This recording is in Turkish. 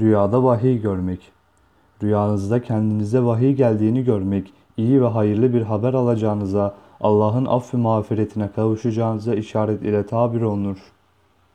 Rüyada vahiy görmek. Rüyanızda kendinize vahiy geldiğini görmek, iyi ve hayırlı bir haber alacağınıza, Allah'ın affı mağfiretine kavuşacağınıza işaret ile tabir olunur.